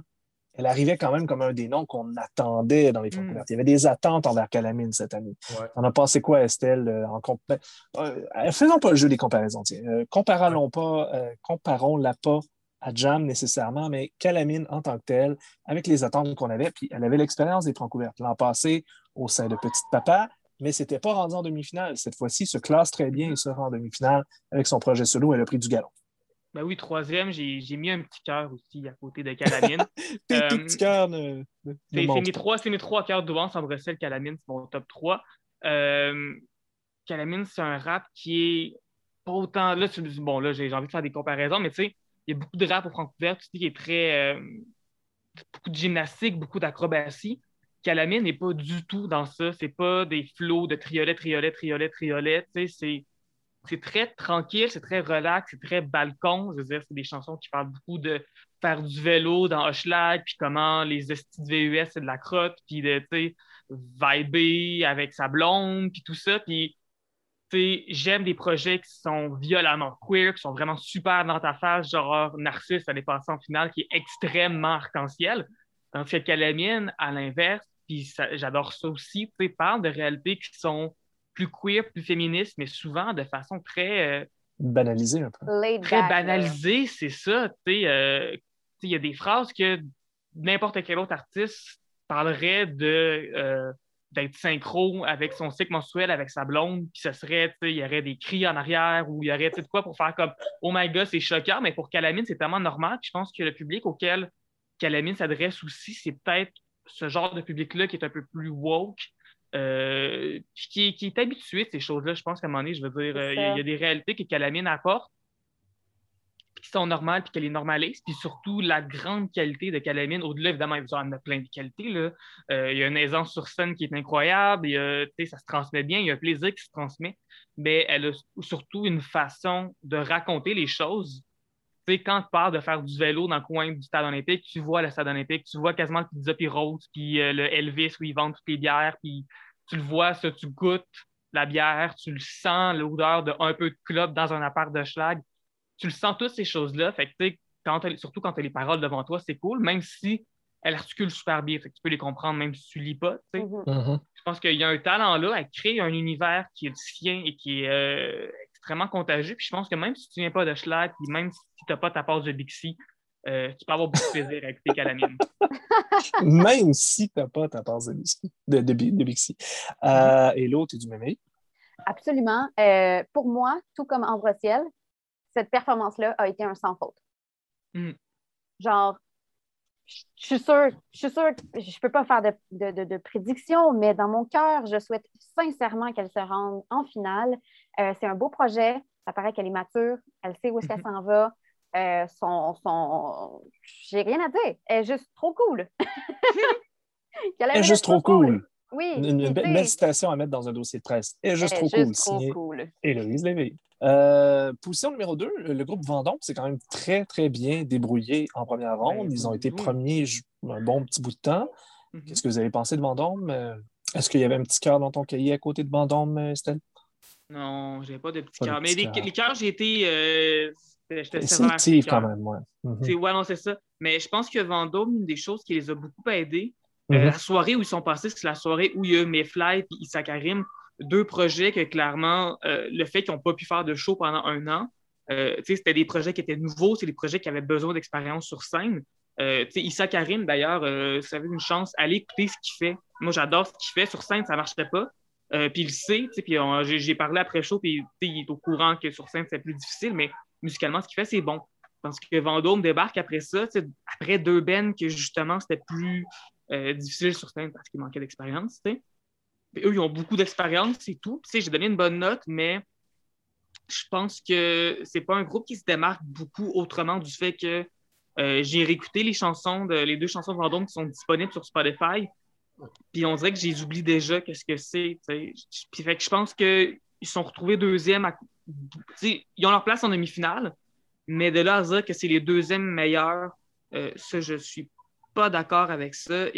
elle arrivait quand même comme un des noms qu'on attendait dans les Mm. Francouvertes. Il y avait des attentes envers Calamine cette année. Ouais. On a pensé quoi, Estelle? euh, En comp- ben, euh, faisons pas le jeu des comparaisons. tiens. Euh, comparons pas, euh, comparons-la pas à Jam nécessairement, mais Calamine en tant que telle, avec les attentes qu'on avait, puis elle avait l'expérience des Francouvertes l'an passé au sein de Petite Papa, mais c'était pas rendu en demi-finale. Cette fois-ci, se classe très bien et se rend en demi-finale avec son projet solo. Elle a pris du galon. Ben oui, troisième, j'ai mis un petit cœur aussi à côté de Calamine. <laughs> Tes, Euh, petits cœurs ne, C'est mes, trois, mes trois cœurs de Vance en Bruxelles, Calamine, c'est mon top 3. Euh, Calamine, c'est un rap qui est pas autant. Là, tu- bon, là, j'ai envie de faire des comparaisons, mais tu sais, il y a beaucoup de rap au Francouvert aussi qui est très. euh, beaucoup de gymnastique, beaucoup d'acrobatie. Calamine n'est pas du tout dans ça. C'est pas des flots de triolet, triolet, triolet, triolet. C'est. C'est très tranquille, c'est très relax, c'est très balcon. Je veux dire, c'est des chansons qui parlent beaucoup de faire du vélo dans Hochelag, puis comment les estis de VUS, c'est de la crotte, puis de, tu avec sa blonde, puis tout ça. Puis, j'aime des projets qui sont violemment queer, qui sont vraiment super dans ta face, genre Narcisse, elle est passée en finale, qui est extrêmement arc-en-ciel. Tandis que Calamine, à l'inverse, puis ça- j'adore ça aussi, tu sais, parle de réalités qui sont plus queer, plus féministes, mais souvent de façon très... euh, Banalisé un peu. Laid très back, là. banalisé, c'est ça. Tu sais, euh, il y a des phrases que n'importe quel autre artiste parlerait de euh, d'être synchro avec son cycle mensuel, avec sa blonde, puis ce serait, il y aurait des cris en arrière ou il y aurait, tu sais, de quoi pour faire comme Oh my god, c'est choquant, mais pour Calamine, c'est tellement normal. Puis je pense que le public auquel Calamine s'adresse aussi, c'est peut-être ce genre de public-là qui est un peu plus woke, euh, puis qui, est- qui est habitué de ces choses-là. Je pense qu'à un moment donné, je veux dire, euh, il y, a- il y a des réalités que Calamine apporte qui sont normales puis qu'elle les normalise. Puis surtout, la grande qualité de Calamine, au-delà, évidemment, il a plein de qualités. Là. Euh, il y a une aisance sur scène qui est incroyable. Il y a, ça se transmet bien. Il y a un plaisir qui se transmet. Mais elle a surtout une façon de raconter les choses. Quand tu parles de faire du vélo dans le coin du stade olympique, tu vois le stade olympique, tu vois quasiment le pizza puis puis euh, le Elvis où ils vendent toutes les bières, puis tu le vois, ça, tu goûtes la bière, tu le sens, l'odeur de un peu de club dans un appart de schlag. Tu le sens toutes ces choses-là. Fait que, tu sais, quand surtout quand tu as les paroles devant toi, c'est cool, même si elle articule super bien. Fait que tu peux les comprendre même si tu lis pas. tu sais. Mhm. Mhm. Je pense qu'il y a un talent là à créer un univers qui est le sien et qui est euh, extrêmement contagieux. Puis je pense que même si tu viens pas de Schlag, puis même si tu n'as pas ta passe de Bixi, euh, tu peux avoir beaucoup de plaisir à écouter Calamine. <laughs> Même si tu n'as pas ta passe de, Bixi- de, de, Bi- de Bixi. Euh, et l'autre est du même avis? Absolument. Euh, pour moi, tout comme Ambre Ciel, cette performance-là a été un sans faute. Mm. Genre, je suis sûre, je suis sûre, que je peux pas faire de, de, de, de prédiction, mais dans mon cœur, je souhaite sincèrement qu'elle se rende en finale. Euh, c'est un beau projet. Ça paraît qu'elle est mature. Elle sait où est-ce qu'elle s'en va. Euh, son, son... J'ai rien à dire. Elle est juste trop cool. <laughs> Elle est juste trop cool. Oui. Une, une belle, citation à mettre dans un dossier de presse. Et juste elle trop est cool. juste trop signé cool. Héloïse Lévy. Euh, position numéro 2, le groupe Vendôme s'est quand même très, très bien débrouillé en première ronde. Ben, Ils ont été premiers un bon petit bout de temps. Mhm. Qu'est-ce que vous avez pensé de Vendôme? Euh, Est-ce qu'il y avait un petit cœur dans ton cahier à côté de Vendôme, euh, Estelle? Non, j'avais pas de de cœurs. Mais les, cœurs. les cœurs, j'ai été. euh, J'étais sélectif quand même, ouais. C'est- Ouais, non, c'est ça. Mais je pense que Vendôme, une des choses qui les a beaucoup aidés, euh, Mhm. la soirée où ils sont passés, c'est la soirée où il y a Mayfly et Issa Karim, deux projets que clairement, euh, le fait qu'ils n'ont pas pu faire de show pendant un an, euh, c'était des projets qui étaient nouveaux, c'est des projets qui avaient besoin d'expérience sur scène. Euh, Issa Karim, d'ailleurs, euh, vous avez une chance, allez écouter ce qu'il fait. Moi, j'adore ce qu'il fait. Sur scène, ça ne marcherait pas. Puis il le sait, puis j'ai parlé après show, puis il est au courant que sur scène, c'est plus difficile, mais musicalement, ce qu'il fait, c'est bon. Parce que Vendôme débarque après ça, après deux bennes que justement, c'était plus difficile sur scène parce qu'il manquait d'expérience. Puis Eux, ils ont beaucoup d'expérience, c'est tout. J'ai donné une bonne note, mais je pense que c'est pas un groupe qui se démarque beaucoup autrement du fait que euh, j'ai réécouté les chansons, de, les deux chansons de Vendôme qui sont disponibles sur Spotify. Puis on dirait que j'ai oublié déjà qu'est-ce que c'est. Puis fait que je pense qu'ils sont retrouvés deuxième. À... Ils ont leur place en demi-finale, mais de là à dire que c'est les deuxièmes meilleurs, euh, ça, je suis pas d'accord avec ça.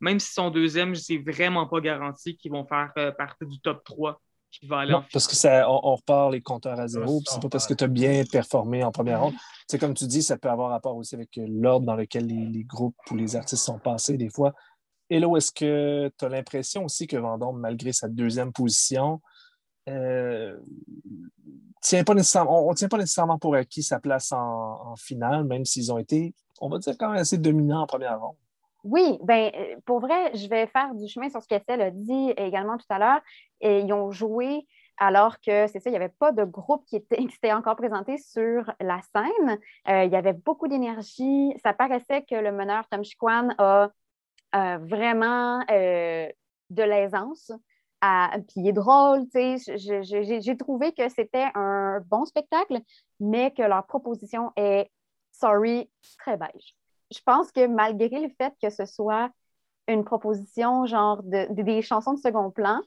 Même s'ils sont deuxièmes, c'est vraiment pas garanti qu'ils vont faire euh, partie du top 3 qui va aller en Non, parce que ça, on, on repart les compteurs à zéro, c'est on pas parce que tu as bien performé en première ronde. Sais, comme tu dis, ça peut avoir rapport aussi avec euh, l'ordre dans lequel les, les groupes ou les artistes sont passés des fois. Et là, est-ce que tu as l'impression aussi que Vendôme, malgré sa deuxième position, euh, tient pas nécessairement, on ne tient pas nécessairement pour acquis sa place en, en finale, même s'ils ont été, on va dire, quand même assez dominants en première ronde? Oui, ben euh, pour vrai, je vais faire du chemin sur ce qu'Estelle a dit également tout à l'heure. Et Ils ont joué alors que c'est ça, il n'y avait pas de groupe qui était, <laughs> encore présenté sur la scène. Euh, il y avait beaucoup d'énergie. Ça paraissait que le meneur Tom Chiquan a euh, vraiment de l'aisance. à- Puis il est drôle, tu sais. J'ai trouvé que c'était un bon spectacle, mais que leur proposition est, sorry, très beige je pense que malgré le fait que ce soit une proposition genre de, de- des chansons de second plan,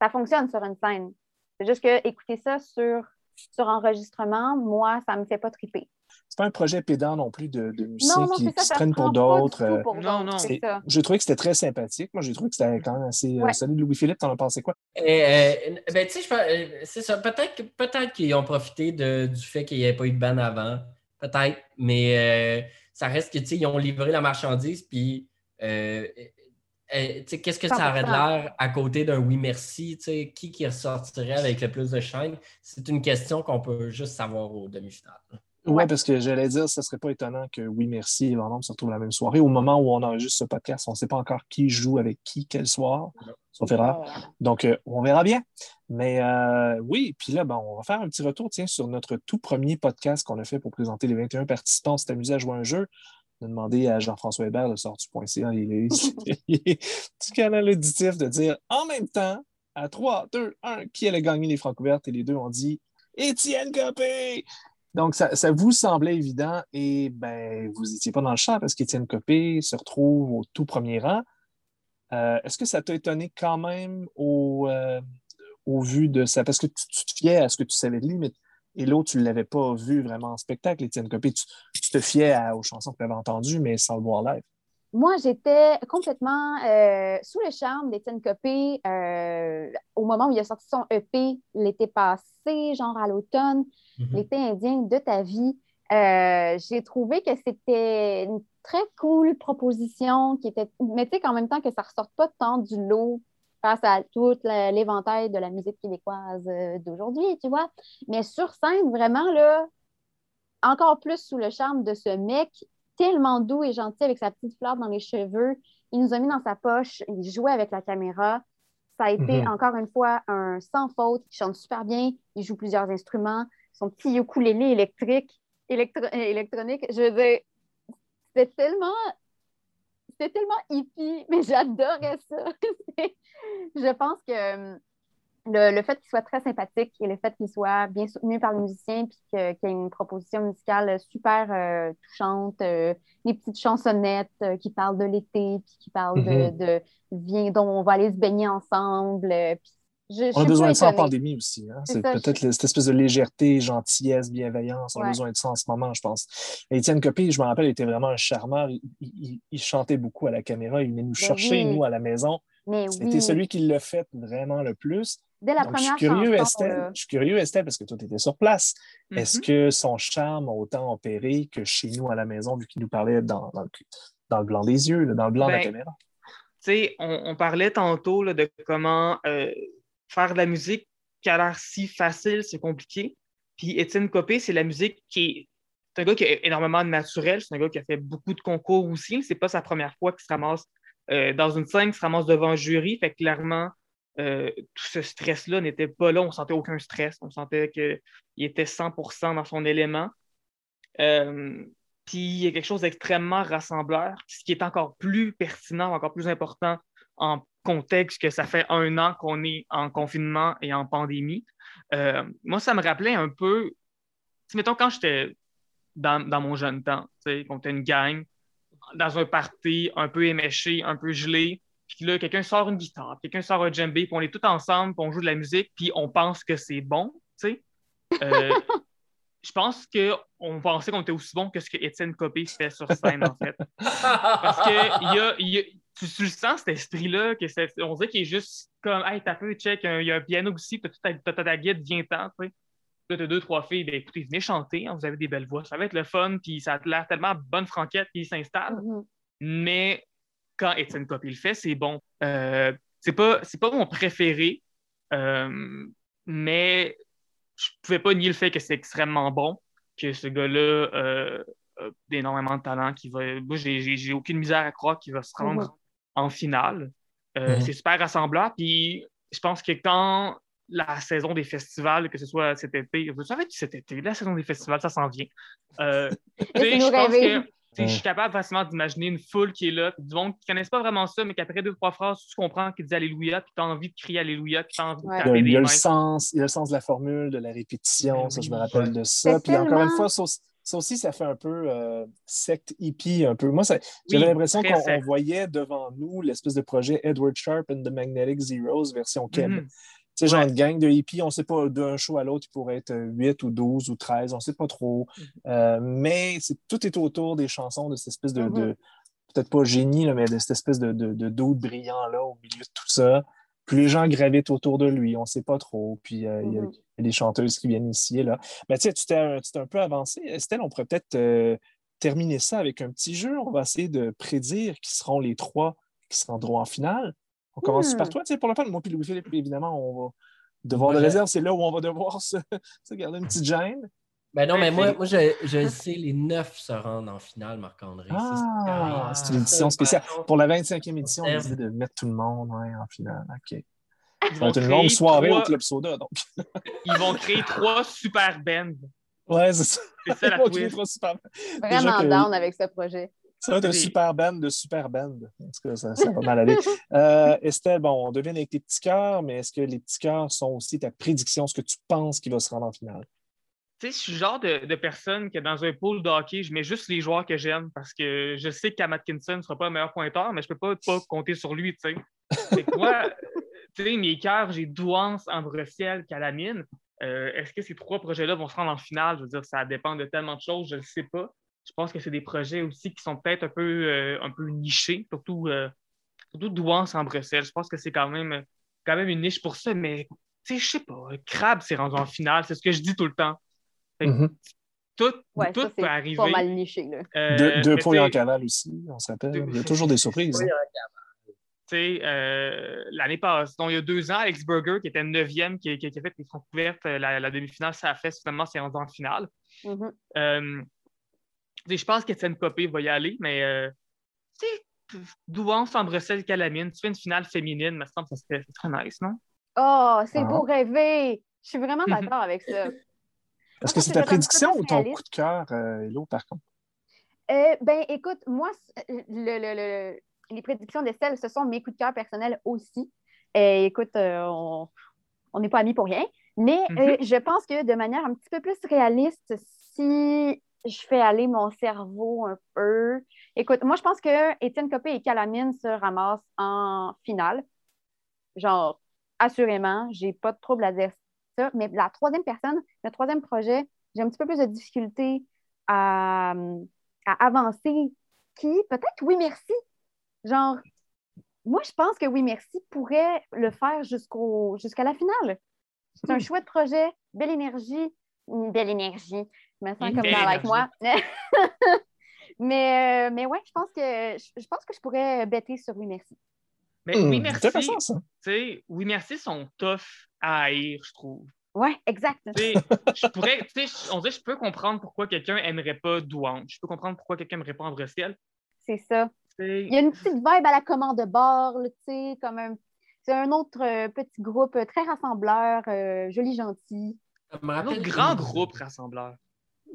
ça fonctionne sur une scène. C'est juste que écouter ça sur, sur enregistrement, moi, ça me fait pas triper. C'est pas un projet pédant non plus de, de musiciens Non, non, qui, ça, qui se prennent pour d'autres. euh, Non, d'autres, non. c'est c'est- ça. J'ai trouvé que c'était très sympathique. Moi, j'ai trouvé que c'était quand même assez euh, Ouais. solide. Louis-Philippe, t'en as pensé quoi? Et, euh, ben, tu sais, c'est ça. Peut-être que- peut-être qu'ils ont profité de- du fait qu'il n'y avait pas eu de ban avant. Peut-être. Mais euh, ça reste que, tu sais, ils ont livré la marchandise. Puis, euh, euh, tu sais, qu'est-ce que ça aurait de 100%. l'air à côté d'un oui merci? Tu sais, qui qui ressortirait avec le plus de chaînes? C'est une question qu'on peut juste savoir au demi-finale. Oui, Ouais. parce que j'allais dire, ce ne serait pas étonnant que Oui Merci et Vendôme se retrouvent la même soirée. Au moment où on enregistre ce podcast, on ne sait pas encore qui joue avec qui, quel soir, sauf erreur. Donc, euh, on verra bien. Mais euh, oui, puis là, ben, on va faire un petit retour tiens, sur notre tout premier podcast qu'on a fait pour présenter les 21 participants. On s'est amusé à jouer à un jeu. On a demandé à Jean-François Hébert de sortu.ca, il est il est <laughs> du canal auditif, de dire en même temps, à 3, 2, 1, qui allait gagner les francs ouvertes et les deux ont dit Étienne Copé! Donc, ça, vous semblait évident et ben, vous n'étiez pas dans le champ parce qu'Étienne Copé se retrouve au tout premier rang. Euh, Est-ce que ça t'a étonné quand même au, euh, vu de ça? Parce que tu, te fiais à ce que tu savais de lui, mais et l'autre, tu ne l'avais pas vu vraiment en spectacle, Étienne Copé. Tu, te fiais aux chansons que tu avais entendues, mais sans le voir live. Moi, j'étais complètement euh, sous le charme d'Étienne Copé euh, au moment où il a sorti son EP l'été passé, genre à l'automne, Mhm. l'été indien de ta vie. Euh, j'ai trouvé que c'était une très cool proposition qui était, mais tu sais qu'en même temps que ça ne ressorte pas tant du lot face à tout l'éventail de la musique québécoise d'aujourd'hui, tu vois. Mais sur scène, vraiment, là, encore plus sous le charme de ce mec tellement doux et gentil avec sa petite fleur dans les cheveux. Il nous a mis dans sa poche, il jouait avec la caméra. Ça a été Mhm. encore une fois un sans faute. Il chante super bien, il joue plusieurs instruments. Son petit ukulélé électrique, électro- euh, électronique, je veux dire, c'était tellement, c'était tellement hippie, <laughs> mais j'adorais ça. <laughs> je pense que le, fait qu'il soit très sympathique et le fait qu'il soit bien soutenu par les musiciens, puis qu'il y ait une proposition musicale super euh, touchante, euh, des petites chansonnettes euh, qui parlent de l'été, puis qui parlent de, mm-hmm. de dont on va aller se baigner ensemble. on a besoin de ça en pandémie aussi. Hein. C'est peut-être cette espèce de légèreté, gentillesse, bienveillance. On a besoin de ça en ce moment, je pense. Étienne Copé, je me rappelle, était vraiment un charmeur. Il, chantait beaucoup à la caméra. Il venait nous ben chercher, nous, à la maison. C'était celui qui l'a fait vraiment le plus. Dès la première je suis curieux, Estelle, je suis curieux, Estelle, parce que toi, tu étais sur place. Est-ce mm-hmm. que son charme a autant opéré que chez nous à la maison, vu qu'il nous parlait dans, dans, le, blanc des yeux, dans le blanc de la ben, caméra? Tu sais, on, parlait tantôt de comment euh, faire de la musique qui a l'air si facile, c'est compliqué. Puis Étienne Copé, c'est la musique qui est. C'est un gars qui a énormément de naturel, c'est un gars qui a fait beaucoup de concours aussi. C'est pas sa première fois qu'il se ramasse euh, dans une scène, qu'il se ramasse devant un jury. Fait clairement, euh, tout ce stress-là n'était pas là. On sentait aucun stress. On sentait qu'il était 100% dans son élément. Euh, puis il y a quelque chose d'extrêmement rassembleur, ce qui est encore plus pertinent, encore plus important en contexte que ça fait un an qu'on est en confinement et en pandémie. Euh, moi, ça me rappelait un peu, mettons, quand j'étais dans, mon jeune temps, qu'on était une gang, dans un party un peu éméché, un peu gelé, puis là, quelqu'un sort une guitare, quelqu'un sort un djembé, puis on est tous ensemble, puis on joue de la musique, puis on pense que c'est bon, tu sais. Euh, <laughs> je pense qu'on pensait qu'on était aussi bon que ce que Étienne Copé fait sur scène, en fait. Parce que y a, tu, le sens, cet esprit-là, que on dirait qu'il est juste comme, hey, t'as peu, check, il y a un piano aussi, t'as ta, ta, guide, viens-t'en, tu sais. Là, t'as deux, trois filles, ben écoutez, venez chanter, hein, vous avez des belles voix, ça va être le fun, puis ça a l'air tellement bonne franquette, qui s'installe. Mm-hmm. Mais quand Étienne Copé le fait, c'est bon. Euh, c'est pas, pas mon préféré, euh, mais je pouvais pas nier le fait que c'est extrêmement bon, que ce gars-là euh, a énormément de talent, qui va. Moi, j'ai aucune misère à croire qu'il va se rendre en finale. Mhm. C'est super rassembleur. Puis je pense que quand la saison des festivals, que ce soit cet été, vous savez cet été, la saison des festivals, ça s'en vient. Euh, <laughs> je pense que je suis capable facilement d'imaginer une foule qui est là, du monde qui ne connaissent pas vraiment ça, mais qu'après deux, trois phrases, tu comprends qu'il dit Alléluia, puis tu as envie de crier Alléluia, puis tu as envie de taper il y a, le sens, il y a le sens de la formule, de la répétition, ben ça, je me rappelle de ça. Puis encore une fois, ça aussi, ça fait un peu euh, secte hippie, un peu. Moi, j'avais l'impression qu'on voyait devant nous l'espèce de projet Edward Sharp and the Magnetic Zeros version Ken. Mm-hmm. C'est genre une gang de hippies, on ne sait pas, d'un show à l'autre, il pourrait être 8 ou 12 ou 13, on ne sait pas trop. Mhm. Euh, mais tout est autour des chansons de cette espèce de, mhm. peut-être pas génie, mais de cette espèce de, de, brillant-là au milieu de tout ça. Puis les gens gravitent autour de lui, on ne sait pas trop. Puis euh, il y, a des chanteuses qui viennent ici et là. Mais tu sais, tu t'es un peu avancé. Estelle, on pourrait peut-être euh, terminer ça avec un petit jeu. On va essayer de prédire qui seront les trois qui se rendront en finale. On commence par hmm. toi, tu sais, pour le fun? Moi puis Louis-Philippe, évidemment, on va devoir de réserve, c'est là où on va devoir se, <laughs> garder une petite gêne. Ben non, mais moi, moi je, je, sais, les neuf se rendent en finale, Marc-André. Ah, c'est une édition spéciale. Pour la 25e édition, on a décidé de mettre tout le monde en finale. OK. Ça va être une longue soirée au Club Soda, donc. <laughs> Ils vont créer trois super bands. Ouais, c'est ça. C'est ça la Vraiment down avec ce projet. Ça va être un super band de super band. En tout cas, ça, va mal aller. <laughs> Euh, Estelle, bon, on devine avec tes petits cœurs, mais est-ce que les petits cœurs sont aussi ta prédiction, ce que tu penses qu'il va se rendre en finale? Tu sais, je suis le genre de, personne que dans un pool de hockey, je mets juste les joueurs que j'aime parce que je sais qu'Amat Kinson ne sera pas le meilleur pointeur, mais je ne peux pas, pas <laughs> compter sur lui, tu sais. moi, <laughs> tu sais, mes cœurs, j'ai Douance, Ambrosiel, Calamine. Euh, est-ce que ces trois projets-là vont se rendre en finale? Je veux dire, ça dépend de tellement de choses, je ne le sais pas. Je pense que c'est des projets aussi qui sont peut-être un peu, euh, un peu nichés, surtout, euh, surtout Douance en Bruxelles. Je pense que c'est quand même, quand même une niche pour ça, mais je sais pas, Crab s'est rendu en finale, c'est ce que je dis tout le temps. Mm-hmm. Tout, tout peut arriver. pas mal niché. Là. Euh, deux, points en canal aussi, on s'appelle. Il y a toujours des surprises. Euh, l'année passée, donc il y a deux ans, Alex Burger, qui était neuvième, qui, qui, a fait une couverte, la, la demi-finale, ça a fait finalement, c'est rendu en finale. Mm-hmm je pense qu'Étienne Copé va y aller, mais euh, tu sais, Douance en Bruxelles Calamine, tu fais une finale féminine, me semble que ça serait très nice, non? Oh, c'est beau ah. rêver! Je suis vraiment d'accord avec ça. <laughs> Est-ce que c'est ta prédiction ou ton coup de cœur, euh, par contre? Euh, ben, écoute, moi, les prédictions d'Estelle, ce sont mes coups de cœur personnels aussi. Et écoute, on, on n'est pas amis pour rien. Mais Mhm. euh, je pense que de manière un petit peu plus réaliste, si je fais aller mon cerveau un peu. Écoute, moi, je pense que Étienne Copé et Calamine se ramassent en finale. Genre, assurément, j'ai pas de trouble à dire ça. Mais la troisième personne, le troisième projet, j'ai un petit peu plus de difficulté à, à avancer. Qui? Peut-être oui, merci. Genre, moi, je pense que oui, merci pourrait le faire jusqu'au, jusqu'à la finale. C'est un Hmm. chouette projet, belle énergie, une belle énergie. Je me sens Une comme dans Like moi. <laughs> mais, euh, mais ouais, je pense que je, je pense que je pourrais bêter sur oui, merci. Mais Hmm, oui, merci. ça. Tu sais, oui, merci sont tough à haïr, je trouve. Ouais, exact. Tu sais, je pourrais, tu sais, on dirait que je peux comprendre pourquoi quelqu'un aimerait pas Douane. Je peux comprendre pourquoi quelqu'un aimerait pas Ambre Ciel. C'est ça. Tu sais, Il y a une petite vibe à la commande de bord, tu sais, comme un. C'est un autre euh, petit groupe euh, très rassembleur, euh, joli, gentil. Ça me un autre grand groupe rassembleur.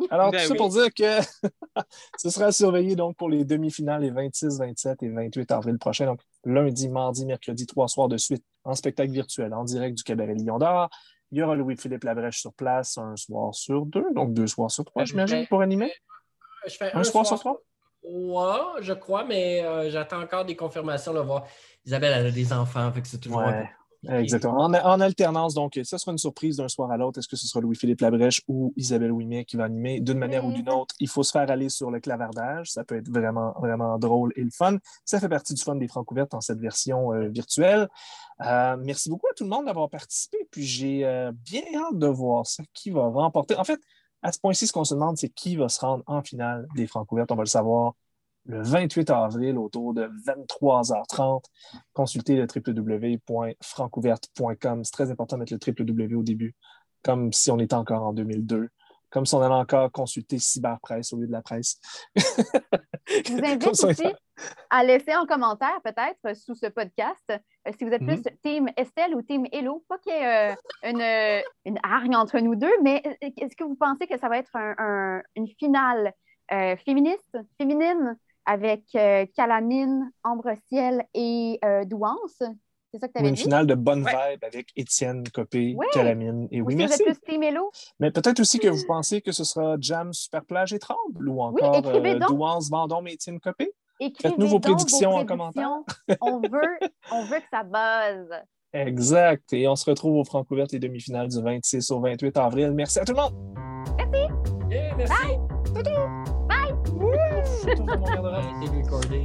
Alors, Ben tout ça oui. pour dire que <laughs> ce sera surveillé donc pour les demi-finales les 26, 27 et 28 avril prochain. Donc, lundi, mardi, mercredi, trois soirs de suite en spectacle virtuel, en direct du Cabaret Lion d'Or. Il y aura Louis-Philippe Labrèche sur place un soir sur deux, donc deux soirs sur trois, Euh, j'imagine, ben, pour animer? Je fais Un soir sur trois? Ouais, je crois, mais euh, j'attends encore des confirmations. Là, voir. Isabelle, elle a des enfants, fait que c'est toujours un peu. Exactement. En, en alternance, donc, ça sera une surprise d'un soir à l'autre. Est-ce que ce sera Louis-Philippe Labrèche ou Isabelle Ouimet qui va animer? D'une manière ou d'une autre? Il faut se faire aller sur le clavardage. Ça peut être vraiment, vraiment drôle et le fun. Ça fait partie du fun des Francs ouvertes dans cette version euh, virtuelle. Euh, merci beaucoup à tout le monde d'avoir participé. Puis j'ai euh, bien hâte de voir ça. Qui va remporter? En fait, à ce point-ci, ce qu'on se demande, c'est qui va se rendre en finale des Francs ouvertes. On va le savoir le 28 avril autour de 23h30. Consultez le www.francouverte.com. C'est très important de mettre le www au début, comme si on était encore en 2002. Comme si on allait encore consulter Cyberpresse au lieu de la presse. Je vous invite <laughs> aussi à laisser en commentaire, peut-être, sous ce podcast, euh, si vous êtes plus Mhm. Team Estelle ou Team Hello. Pas qu'il y ait euh, une, euh, une hargne entre nous deux, mais est-ce que vous pensez que ça va être un- un- une finale euh, féministe, féminine, avec euh, Calamine, Ambre Ciel et euh, Douance? C'est ça que tu avais une dit? finale de bonne Ouais. vibe avec Étienne Copé, Ouais. Calamine et Ou oui, merci. plus? Mais peut-être aussi que vous pensez que ce sera Jam, Superplage et Tremble ou encore euh. Douance, Vendôme et Étienne Copé. Faites-nous vos prédictions en prédictions. on, veut, on veut que ça buzz. Exact. Et on se retrouve aux Francouvertes et demi-finales du 26 au 28 avril. Merci à tout le monde. Yeah, merci. Sur Ouais, c'est recordé.